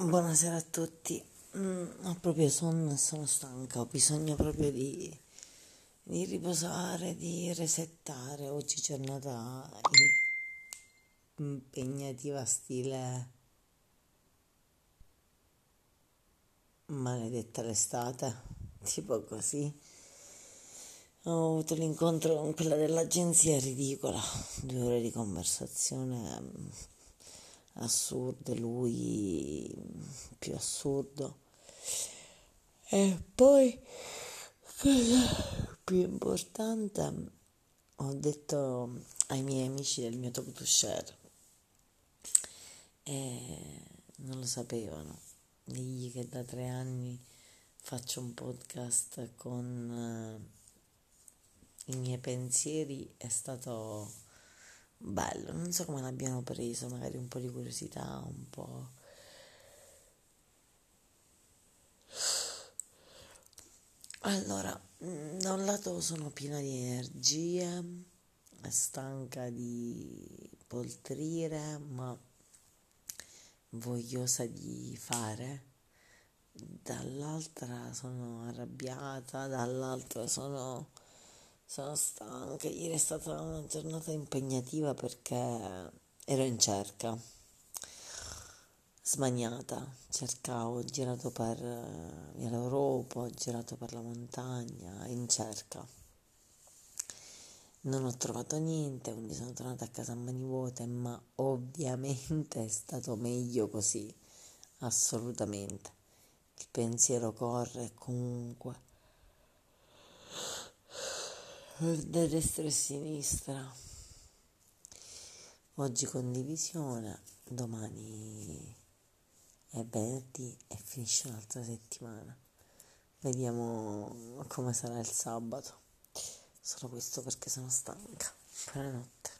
Buonasera a tutti. Mm, ho proprio sonno e sono stanca, ho bisogno proprio di, di riposare, di resettare. Oggi giornata impegnativa stile maledetta l'estate, tipo così. Ho avuto l'incontro con quella dell'agenzia ridicola, due ore di conversazione mm, assurde, lui più assurdo. E poi, più importante, ho detto ai miei amici del mio top to share e non lo sapevano, digli che da tre anni faccio un podcast con uh, i miei pensieri è stato bello, non so come l'abbiano preso, magari un po' di curiosità, un po'... Allora, mm, da un lato sono piena di energie, stanca di poltrire, ma vogliosa di fare. Dall'altra sono arrabbiata, dall'altra sono sono stanca, ieri è stata una giornata impegnativa perché ero in cerca, smaniata, cercavo, ho girato per via l'Europa, ho girato per la montagna, in cerca. Non ho trovato niente, quindi sono tornata a casa a mani vuote, ma ovviamente è stato meglio così, assolutamente. Il pensiero corre comunque da destra e sinistra. Oggi condivisione, domani è venerdì e finisce un'altra settimana. Vediamo come sarà il sabato. Solo questo perché sono stanca. Buonanotte.